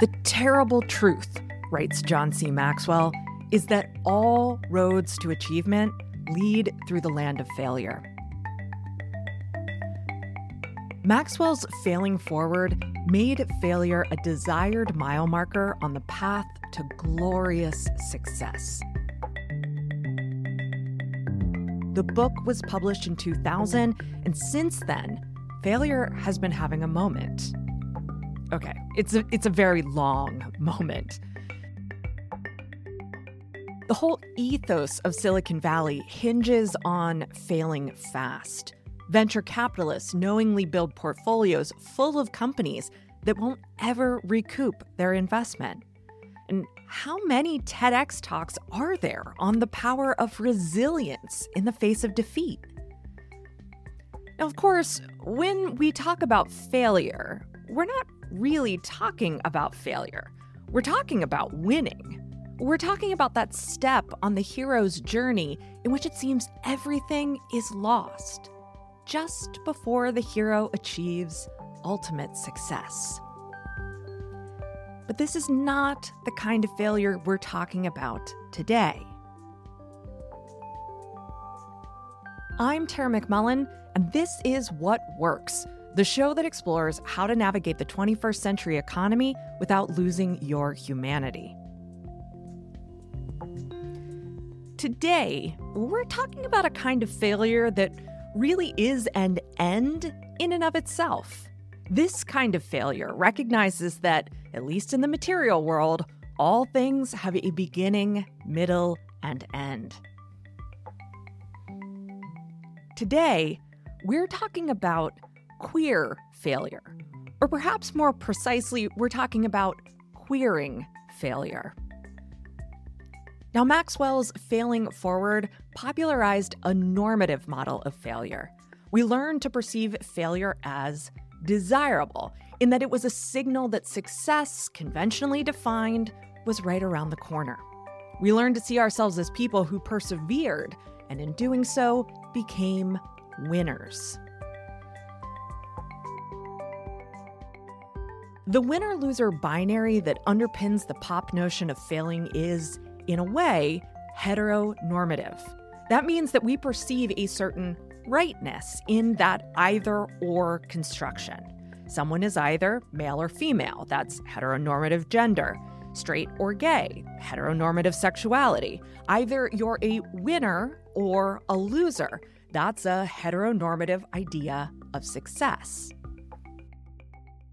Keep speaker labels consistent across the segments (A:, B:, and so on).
A: The terrible truth, writes John C. Maxwell, is that all roads to achievement lead through the land of failure. Maxwell's failing forward made failure a desired mile marker on the path to glorious success. The book was published in 2000, and since then, failure has been having a moment. Okay, it's a, it's a very long moment. The whole ethos of Silicon Valley hinges on failing fast. Venture capitalists knowingly build portfolios full of companies that won't ever recoup their investment. And how many TEDx talks are there on the power of resilience in the face of defeat? Now, of course, when we talk about failure, we're not really talking about failure. We're talking about winning. We're talking about that step on the hero's journey in which it seems everything is lost, just before the hero achieves ultimate success. But this is not the kind of failure we're talking about today. I'm Tara McMullin, and this is What Works, the show that explores how to navigate the 21st century economy without losing your humanity. Today, we're talking about a kind of failure that really is an end in and of itself. This kind of failure recognizes that, at least in the material world, all things have a beginning, middle, and end. Today, we're talking about queer failure. Or perhaps more precisely, we're talking about queering failure. Now, Maxwell's Failing Forward popularized a normative model of failure. We learned to perceive failure as desirable, in that it was a signal that success, conventionally defined, was right around the corner. We learned to see ourselves as people who persevered, and in doing so, became winners. The winner loser binary that underpins the pop notion of failing is, in a way, heteronormative. That means that we perceive a certain rightness in that either or construction. Someone is either male or female, that's heteronormative gender, straight or gay, heteronormative sexuality. Either you're a winner or a loser, that's a heteronormative idea of success.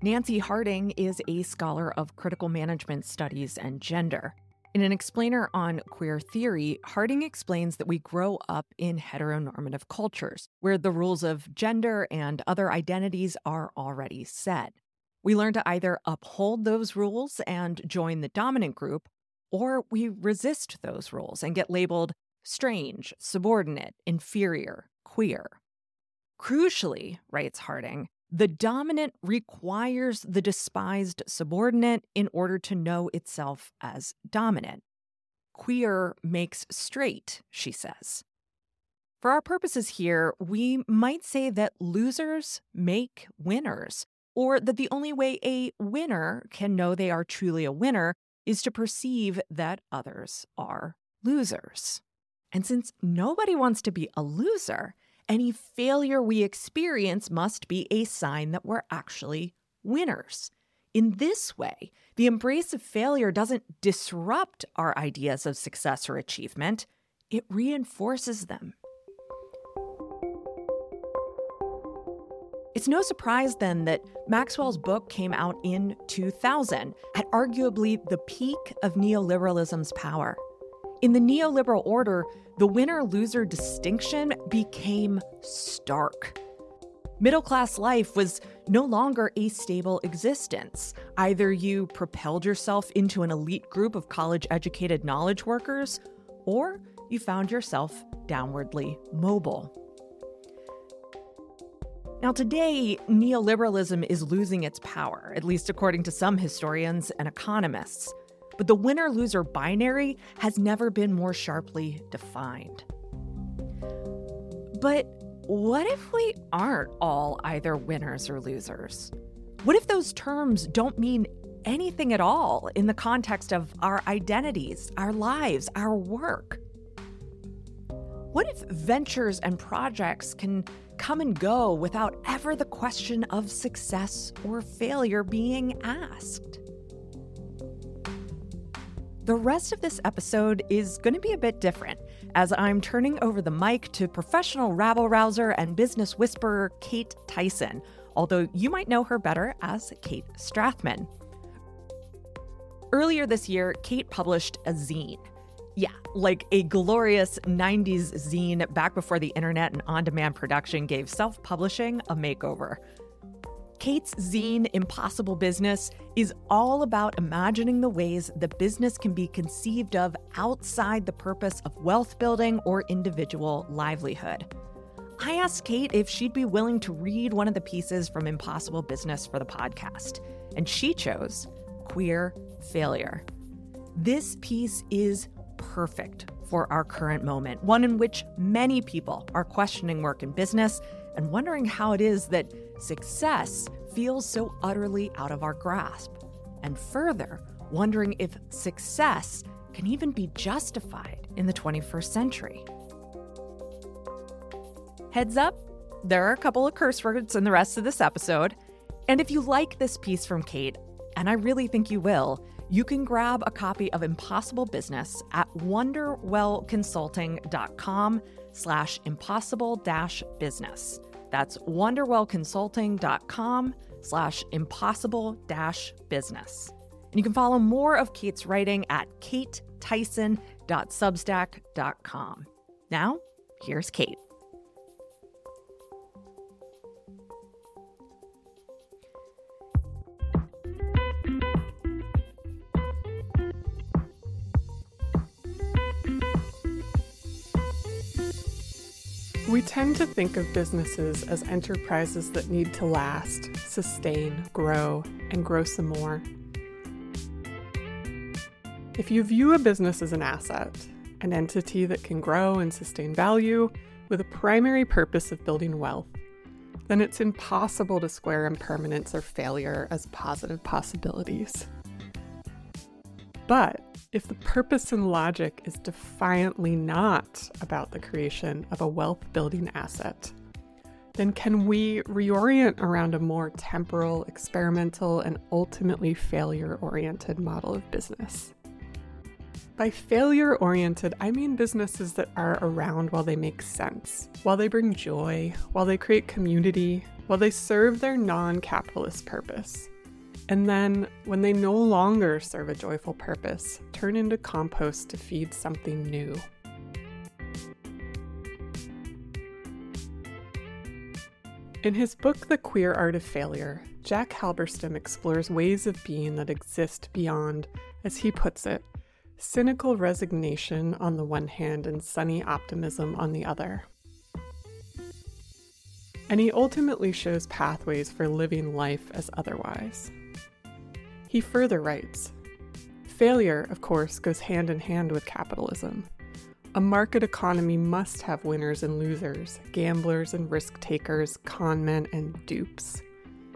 A: Nancy Harding is a scholar of critical management studies and gender. In an explainer on queer theory, Harding explains that we grow up in heteronormative cultures, where the rules of gender and other identities are already set. We learn to either uphold those rules and join the dominant group, or we resist those rules and get labeled strange, subordinate, inferior, queer. Crucially, writes Harding, the dominant requires the despised subordinate in order to know itself as dominant. Queer makes straight, she says. For our purposes here, we might say that losers make winners, or that the only way a winner can know they are truly a winner is to perceive that others are losers. And since nobody wants to be a loser, any failure we experience must be a sign that we're actually winners. In this way, the embrace of failure doesn't disrupt our ideas of success or achievement, it reinforces them. It's no surprise then that Maxwell's book came out in 2000, at arguably the peak of neoliberalism's power. In the neoliberal order, the winner loser distinction became stark. Middle class life was no longer a stable existence. Either you propelled yourself into an elite group of college educated knowledge workers, or you found yourself downwardly mobile. Now, today, neoliberalism is losing its power, at least according to some historians and economists but the winner loser binary has never been more sharply defined. But what if we aren't all either winners or losers? What if those terms don't mean anything at all in the context of our identities, our lives, our work? What if ventures and projects can come and go without ever the question of success or failure being asked? The rest of this episode is going to be a bit different as I'm turning over the mic to professional rabble rouser and business whisperer Kate Tyson, although you might know her better as Kate Strathmann. Earlier this year, Kate published a zine. Yeah, like a glorious 90s zine back before the internet and on demand production gave self publishing a makeover. Kate's zine, Impossible Business, is all about imagining the ways the business can be conceived of outside the purpose of wealth building or individual livelihood. I asked Kate if she'd be willing to read one of the pieces from Impossible Business for the podcast, and she chose Queer Failure. This piece is perfect for our current moment, one in which many people are questioning work and business and wondering how it is that success feels so utterly out of our grasp. And further, wondering if success can even be justified in the 21st century. Heads up, there are a couple of curse words in the rest of this episode. And if you like this piece from Kate, and I really think you will, you can grab a copy of Impossible Business at wanderwellconsulting.com slash impossible dash business. That's wanderwellconsulting.com slash impossible dash business. And you can follow more of Kate's writing at katetyson.substack.com. Now, here's Kate.
B: We tend to think of businesses as enterprises that need to last, sustain, grow, and grow some more. If you view a business as an asset, an entity that can grow and sustain value with a primary purpose of building wealth, then it's impossible to square impermanence or failure as positive possibilities. But if the purpose and logic is defiantly not about the creation of a wealth building asset, then can we reorient around a more temporal, experimental, and ultimately failure oriented model of business? By failure oriented, I mean businesses that are around while they make sense, while they bring joy, while they create community, while they serve their non capitalist purpose. And then, when they no longer serve a joyful purpose, turn into compost to feed something new. In his book, The Queer Art of Failure, Jack Halberstam explores ways of being that exist beyond, as he puts it, cynical resignation on the one hand and sunny optimism on the other. And he ultimately shows pathways for living life as otherwise. He further writes Failure, of course, goes hand in hand with capitalism. A market economy must have winners and losers, gamblers and risk takers, conmen and dupes.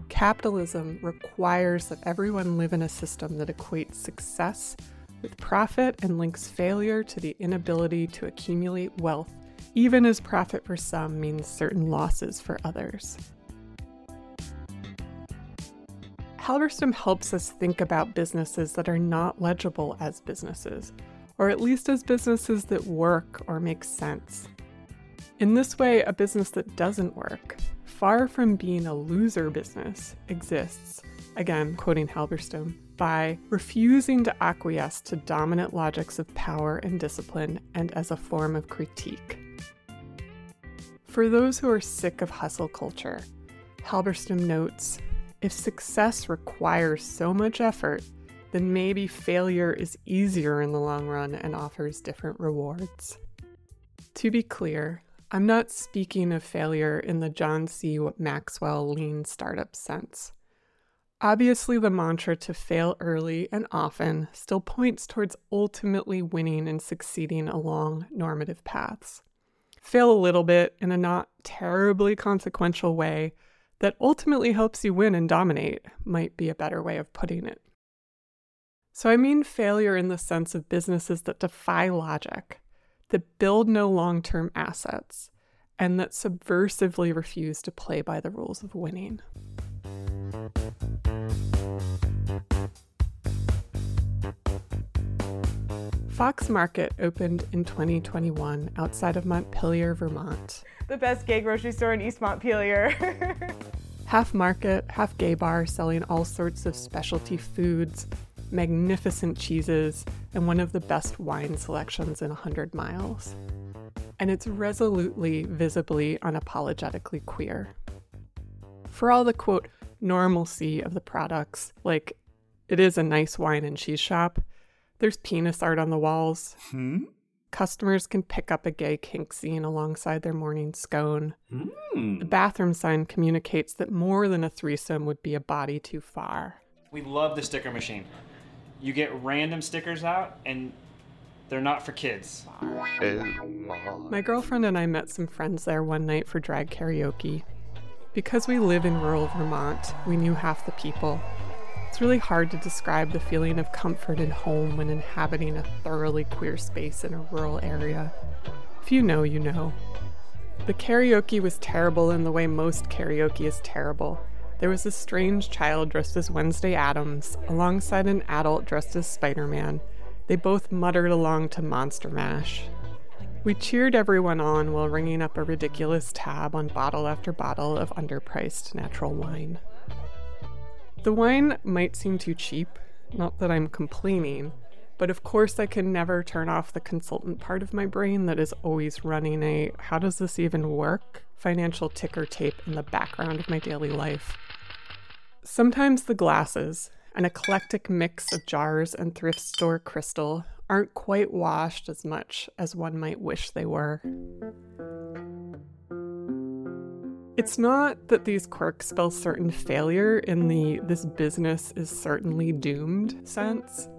B: Capitalism requires that everyone live in a system that equates success with profit and links failure to the inability to accumulate wealth, even as profit for some means certain losses for others. Halberstam helps us think about businesses that are not legible as businesses, or at least as businesses that work or make sense. In this way, a business that doesn't work, far from being a loser business, exists, again quoting Halberstam, by refusing to acquiesce to dominant logics of power and discipline and as a form of critique. For those who are sick of hustle culture, Halberstam notes if success requires so much effort, then maybe failure is easier in the long run and offers different rewards. To be clear, I'm not speaking of failure in the John C. Maxwell lean startup sense. Obviously, the mantra to fail early and often still points towards ultimately winning and succeeding along normative paths. Fail a little bit in a not terribly consequential way that ultimately helps you win and dominate, might be a better way of putting it. So I mean failure in the sense of businesses that defy logic, that build no long term assets, and that subversively refuse to play by the rules of winning. Fox Market opened in 2021 outside of Montpelier, Vermont.
C: The best gay grocery store in East Montpelier.
B: half market, half gay bar selling all sorts of specialty foods, magnificent cheeses, and one of the best wine selections in 100 miles. And it's resolutely, visibly, unapologetically queer. For all the quote, normalcy of the products, like it is a nice wine and cheese shop, there's penis art on the walls. Hmm? Customers can pick up a gay kink zine alongside their morning scone. Mm. The bathroom sign communicates that more than a threesome would be a body too far.
D: We love the sticker machine. You get random stickers out, and they're not for kids.
B: My girlfriend and I met some friends there one night for drag karaoke. Because we live in rural Vermont, we knew half the people, it's really hard to describe the feeling of comfort and home when inhabiting a thoroughly queer space in a rural area. If you know, you know. The karaoke was terrible in the way most karaoke is terrible. There was a strange child dressed as Wednesday Addams, alongside an adult dressed as Spider Man. They both muttered along to Monster Mash. We cheered everyone on while ringing up a ridiculous tab on bottle after bottle of underpriced natural wine. The wine might seem too cheap, not that I'm complaining, but of course I can never turn off the consultant part of my brain that is always running a how does this even work financial ticker tape in the background of my daily life. Sometimes the glasses, an eclectic mix of jars and thrift store crystal, aren't quite washed as much as one might wish they were. It's not that these quirks spell certain failure in the this business is certainly doomed sense.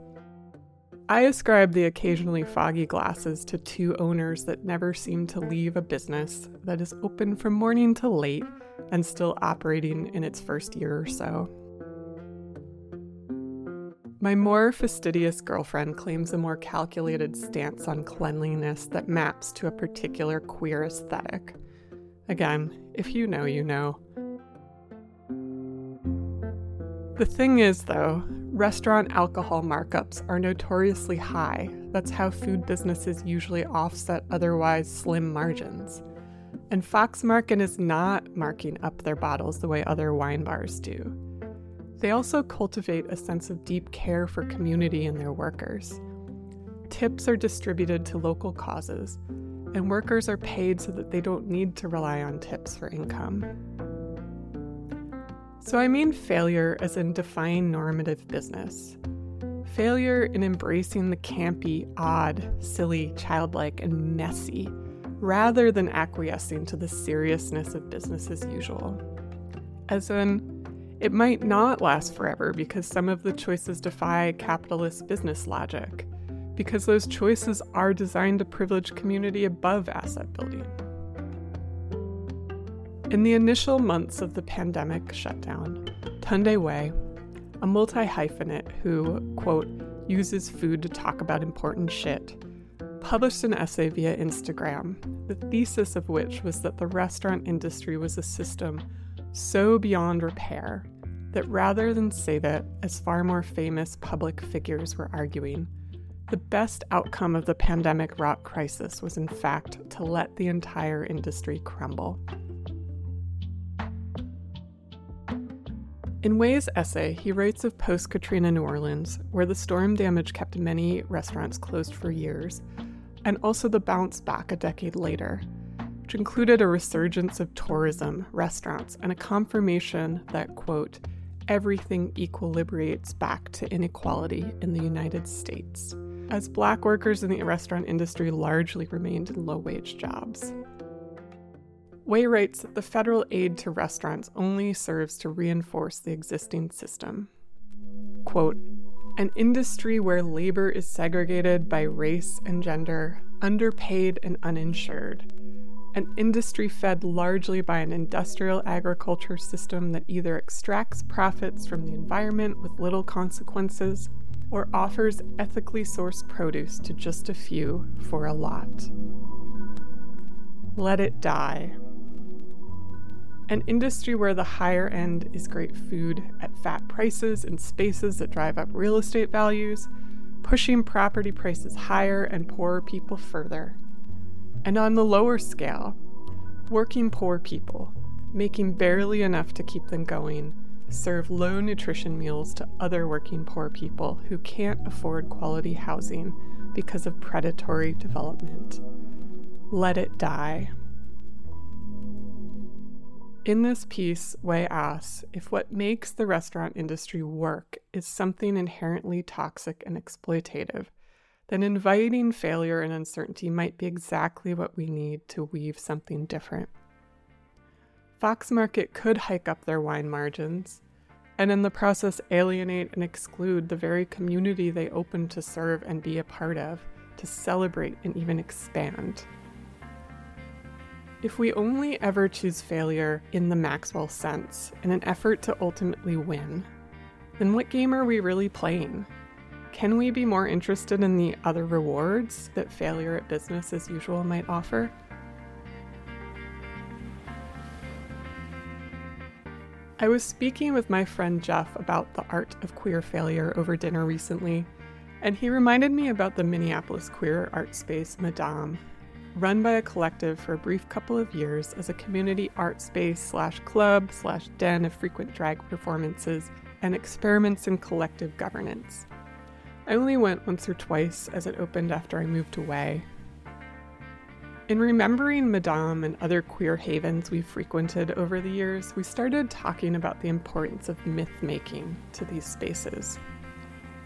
B: I ascribe the occasionally foggy glasses to two owners that never seem to leave a business that is open from morning to late and still operating in its first year or so. My more fastidious girlfriend claims a more calculated stance on cleanliness that maps to a particular queer aesthetic. Again, if you know, you know. The thing is, though, restaurant alcohol markups are notoriously high. That's how food businesses usually offset otherwise slim margins. And Fox Market is not marking up their bottles the way other wine bars do. They also cultivate a sense of deep care for community and their workers. Tips are distributed to local causes, and workers are paid so that they don't need to rely on tips for income. So I mean failure as in defying normative business. Failure in embracing the campy, odd, silly, childlike, and messy, rather than acquiescing to the seriousness of business as usual. As in, it might not last forever because some of the choices defy capitalist business logic because those choices are designed to privilege community above asset building. In the initial months of the pandemic shutdown, Tunde Wey, a multi hyphenate who, quote, uses food to talk about important shit, published an essay via Instagram, the thesis of which was that the restaurant industry was a system so beyond repair that rather than save it, as far more famous public figures were arguing, the best outcome of the pandemic rock crisis was, in fact, to let the entire industry crumble. In Wey's essay, he writes of post Katrina New Orleans, where the storm damage kept many restaurants closed for years, and also the bounce back a decade later, which included a resurgence of tourism, restaurants, and a confirmation that, quote, everything equilibrates back to inequality in the United States as black workers in the restaurant industry largely remained in low wage jobs. Wey writes that the federal aid to restaurants only serves to reinforce the existing system. Quote, an industry where labor is segregated by race and gender, underpaid and uninsured. An industry fed largely by an industrial agriculture system that either extracts profits from the environment with little consequences or offers ethically sourced produce to just a few for a lot. Let it die. An industry where the higher end is great food at fat prices in spaces that drive up real estate values, pushing property prices higher and poorer people further. And on the lower scale, working poor people, making barely enough to keep them going, serve low nutrition meals to other working poor people who can't afford quality housing because of predatory development. Let it die. In this piece, Wey asks if what makes the restaurant industry work is something inherently toxic and exploitative, then inviting failure and uncertainty might be exactly what we need to weave something different. Fox Market could hike up their wine margins, and in the process alienate and exclude the very community they open to serve and be a part of, to celebrate and even expand. If we only ever choose failure in the Maxwell sense in an effort to ultimately win, then what game are we really playing? Can we be more interested in the other rewards that failure at business as usual might offer? I was speaking with my friend Jeff about the art of queer failure over dinner recently, and he reminded me about the Minneapolis queer art space Madame, run by a collective for a brief couple of years as a community art space slash club slash den of frequent drag performances and experiments in collective governance. I only went once or twice as it opened after I moved away, in remembering Madame and other queer havens we frequented over the years, we started talking about the importance of myth making to these spaces.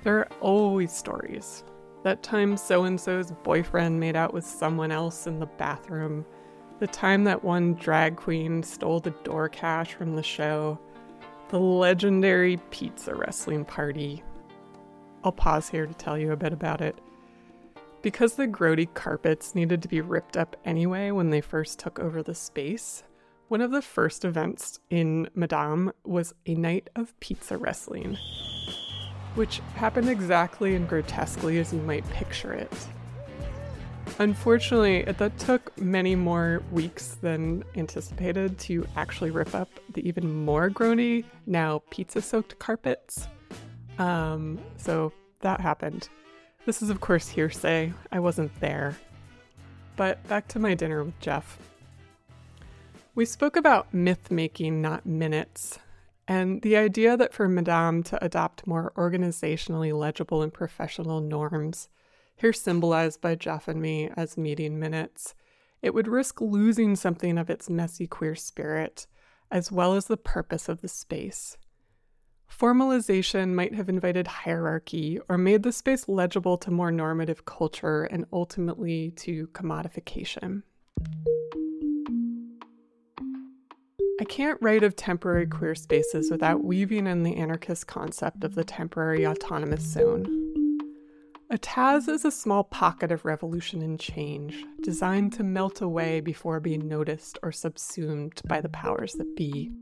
B: There are always stories. That time so and so's boyfriend made out with someone else in the bathroom. The time that one drag queen stole the door cash from the show. The legendary pizza wrestling party. I'll pause here to tell you a bit about it. Because the grody carpets needed to be ripped up anyway when they first took over the space, one of the first events in Madame was a night of pizza wrestling, which happened exactly and grotesquely as you might picture it. Unfortunately, that took many more weeks than anticipated to actually rip up the even more grody, now pizza soaked carpets. Um, so that happened. This is, of course, hearsay. I wasn't there. But back to my dinner with Jeff. We spoke about myth making, not minutes, and the idea that for Madame to adopt more organizationally legible and professional norms, here symbolized by Jeff and me as meeting minutes, it would risk losing something of its messy queer spirit, as well as the purpose of the space. Formalization might have invited hierarchy or made the space legible to more normative culture and ultimately to commodification. I can't write of temporary queer spaces without weaving in the anarchist concept of the temporary autonomous zone. A TAZ is a small pocket of revolution and change, designed to melt away before being noticed or subsumed by the powers that be.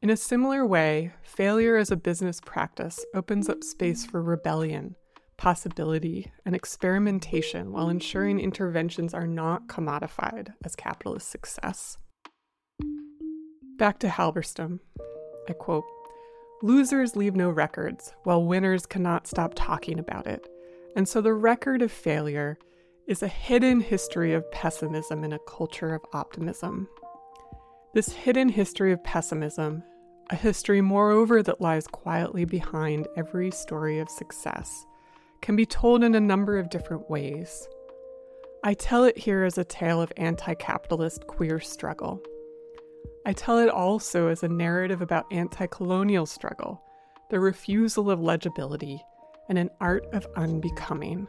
B: In a similar way, failure as a business practice opens up space for rebellion, possibility, and experimentation while ensuring interventions are not commodified as capitalist success. Back to Halberstam. I quote Losers leave no records, while winners cannot stop talking about it. And so the record of failure is a hidden history of pessimism in a culture of optimism. This hidden history of pessimism, a history, moreover, that lies quietly behind every story of success, can be told in a number of different ways. I tell it here as a tale of anti capitalist queer struggle. I tell it also as a narrative about anti colonial struggle, the refusal of legibility, and an art of unbecoming.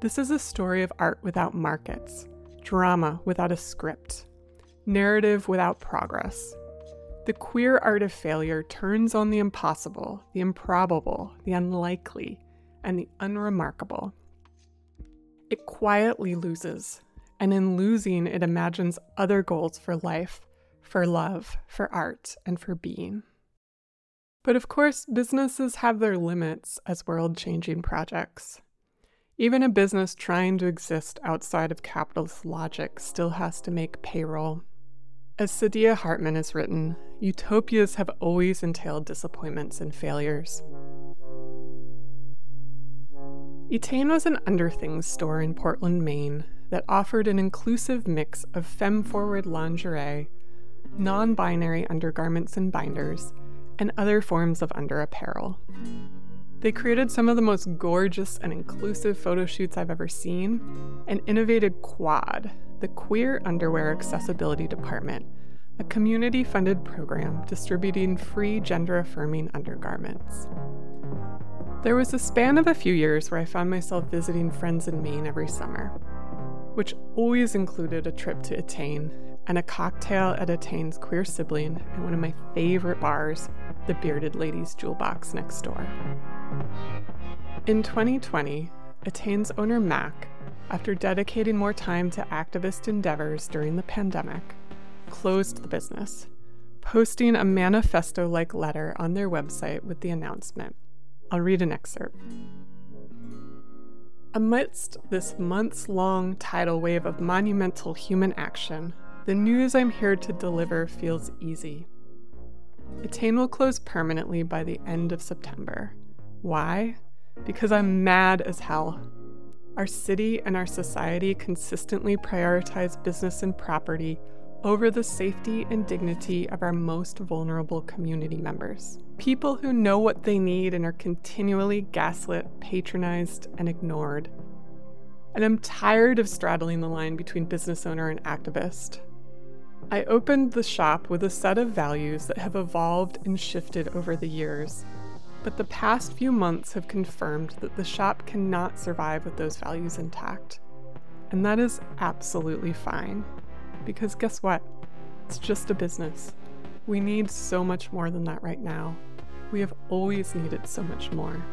B: This is a story of art without markets, drama without a script, narrative without progress. The queer art of failure turns on the impossible, the improbable, the unlikely, and the unremarkable. It quietly loses, and in losing, it imagines other goals for life, for love, for art, and for being. But of course, businesses have their limits as world changing projects. Even a business trying to exist outside of capitalist logic still has to make payroll. As Saidiya Hartman has written, utopias have always entailed disappointments and failures. Etain was an underthings store in Portland, Maine that offered an inclusive mix of femme forward lingerie, non binary undergarments and binders, and other forms of under apparel. They created some of the most gorgeous and inclusive photo shoots I've ever seen and innovated Quad, the Queer Underwear Accessibility Department, a community funded program distributing free gender affirming undergarments. There was a span of a few years where I found myself visiting friends in Maine every summer, which always included a trip to Etain and a cocktail at Etain's queer sibling and one of my favorite bars, the Bearded Lady's Jewel Box next door. In 2020, Etain's owner Mac, after dedicating more time to activist endeavors during the pandemic, closed the business, posting a manifesto like letter on their website with the announcement I'll read an excerpt. Amidst this months long tidal wave of monumental human action, the news I'm here to deliver feels easy. Etain will close permanently by the end of September. Why? Because I'm mad as hell. Our city and our society consistently prioritize business and property over the safety and dignity of our most vulnerable community members. People who know what they need and are continually gaslit, patronized, and ignored. And I'm tired of straddling the line between business owner and activist. I opened the shop with a set of values that have evolved and shifted over the years. But the past few months have confirmed that the shop cannot survive with those values intact. And that is absolutely fine. Because guess what? It's just a business. We need so much more than that right now. We have always needed so much more.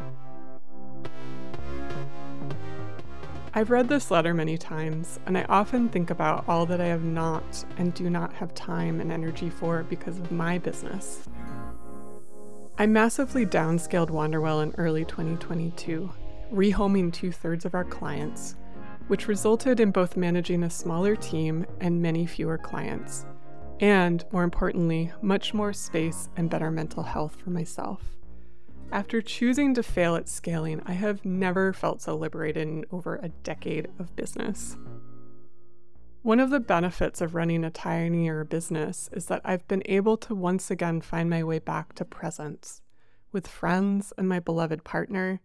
B: I've read this letter many times, and I often think about all that I have not and do not have time and energy for because of my business. I massively downscaled Wanderwell in early 2022, rehoming two thirds of our clients, which resulted in both managing a smaller team and many fewer clients, and more importantly, much more space and better mental health for myself. After choosing to fail at scaling, I have never felt so liberated in over a decade of business. One of the benefits of running a tinier business is that I've been able to once again find my way back to presence with friends and my beloved partner,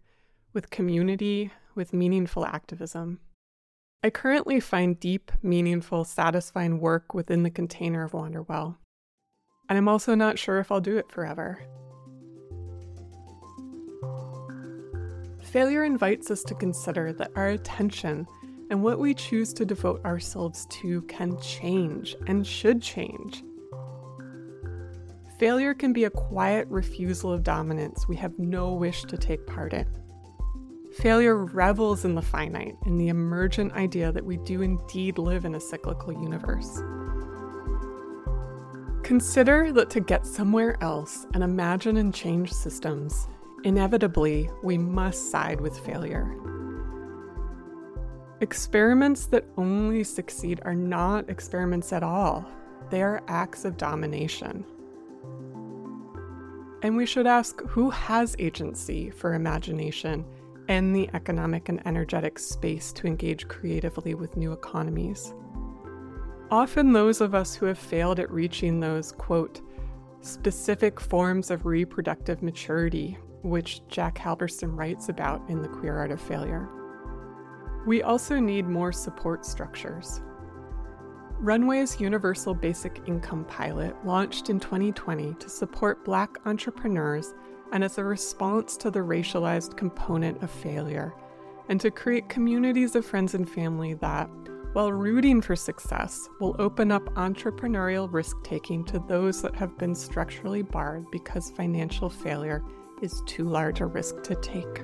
B: with community, with meaningful activism. I currently find deep, meaningful, satisfying work within the container of Wanderwell. And I'm also not sure if I'll do it forever. Failure invites us to consider that our attention and what we choose to devote ourselves to can change and should change. Failure can be a quiet refusal of dominance we have no wish to take part in. Failure revels in the finite, in the emergent idea that we do indeed live in a cyclical universe. Consider that to get somewhere else and imagine and change systems, inevitably we must side with failure. Experiments that only succeed are not experiments at all, they are acts of domination. And we should ask who has agency for imagination and the economic and energetic space to engage creatively with new economies. Often, those of us who have failed at reaching those, quote, specific forms of reproductive maturity, which Jack Halberstam writes about in The Queer Art of Failure. We also need more support structures. Runway's Universal Basic Income pilot launched in 2020 to support Black entrepreneurs and as a response to the racialized component of failure, and to create communities of friends and family that, while rooting for success, will open up entrepreneurial risk taking to those that have been structurally barred because financial failure is too large a risk to take.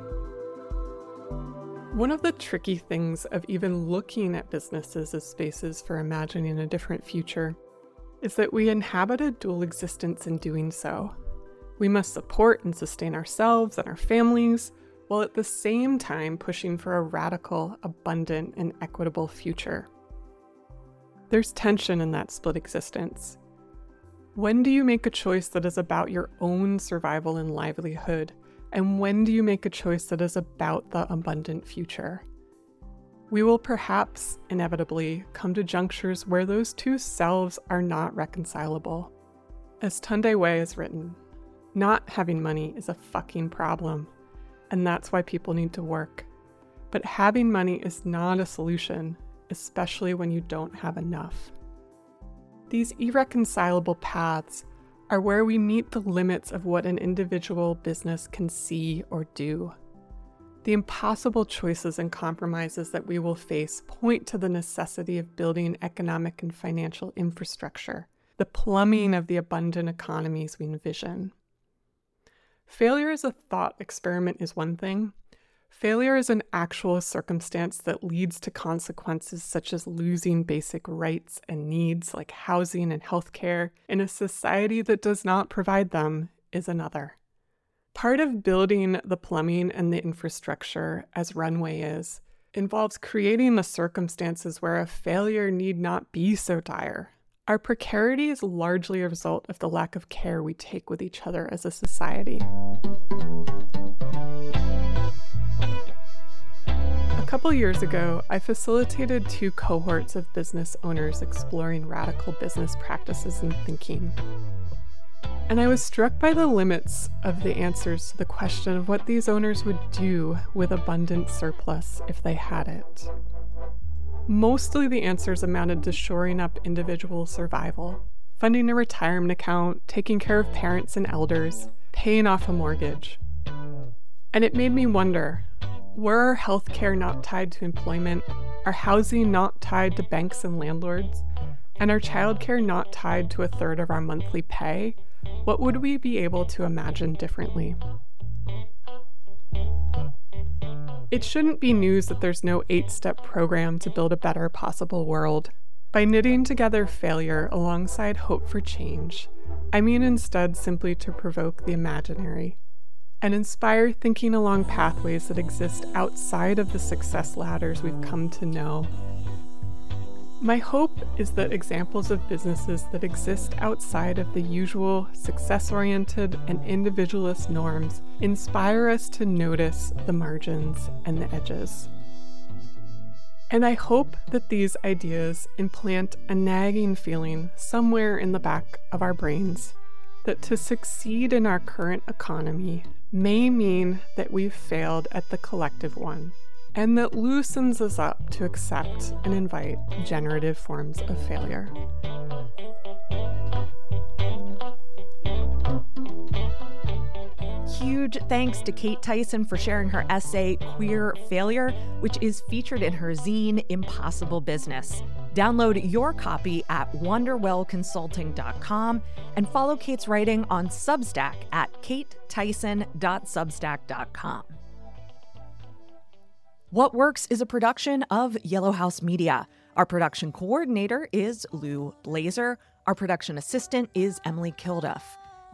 B: One of the tricky things of even looking at businesses as spaces for imagining a different future is that we inhabit a dual existence in doing so We must support and sustain ourselves and our families, while at the same time pushing for a radical, abundant, and equitable future. There's tension in that split existence. When do you make a choice that is about your own survival and livelihood? And when do you make a choice that is about the abundant future? We will perhaps inevitably come to junctures where those two selves are not reconcilable. As Tunde Wey has written, not having money is a fucking problem, and that's why people need to work. But having money is not a solution, especially when you don't have enough. These irreconcilable paths are where we meet the limits of what an individual business can see or do. The impossible choices and compromises that we will face point to the necessity of building economic and financial infrastructure, the plumbing of the abundant economies we envision. Failure as a thought experiment is one thing. Failure is an actual circumstance that leads to consequences such as losing basic rights and needs like housing and healthcare in a society that does not provide them is another. Part of building the plumbing and the infrastructure, as Runway is, involves creating the circumstances where a failure need not be so dire. Our precarity is largely a result of the lack of care we take with each other as a society. A couple years ago, I facilitated two cohorts of business owners exploring radical business practices and thinking. And I was struck by the limits of the answers to the question of what these owners would do with abundant surplus if they had it. Mostly the answers amounted to shoring up individual survival, funding a retirement account, taking care of parents and elders, paying off a mortgage. And it made me wonder were our healthcare not tied to employment, our housing not tied to banks and landlords, and our childcare not tied to a third of our monthly pay, what would we be able to imagine differently? It shouldn't be news that there's no eight step program to build a better possible world. By knitting together failure alongside hope for change, I mean instead simply to provoke the imaginary and inspire thinking along pathways that exist outside of the success ladders we've come to know my hope is that examples of businesses that exist outside of the usual success oriented and individualist norms inspire us to notice the margins and the edges. And I hope that these ideas implant a nagging feeling somewhere in the back of our brains that to succeed in our current economy may mean that we've failed at the collective one and that loosens us up to accept and invite generative forms of failure.
A: Huge thanks to Kate Tyson for sharing her essay, Queer Failure, which is featured in her zine, Impossible Business. Download your copy at wanderwellconsulting.com and follow Kate's writing on Substack at katetyson.substack.com. What Works is a production of Yellow House Media. Our production coordinator is Lou Blazer. Our production assistant is Emily Kilduff.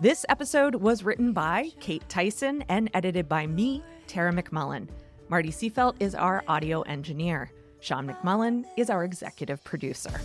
A: This episode was written by Kate Tyson and edited by me, Tara McMullin. Marty Seefeldt is our audio engineer. Sean McMullin is our executive producer.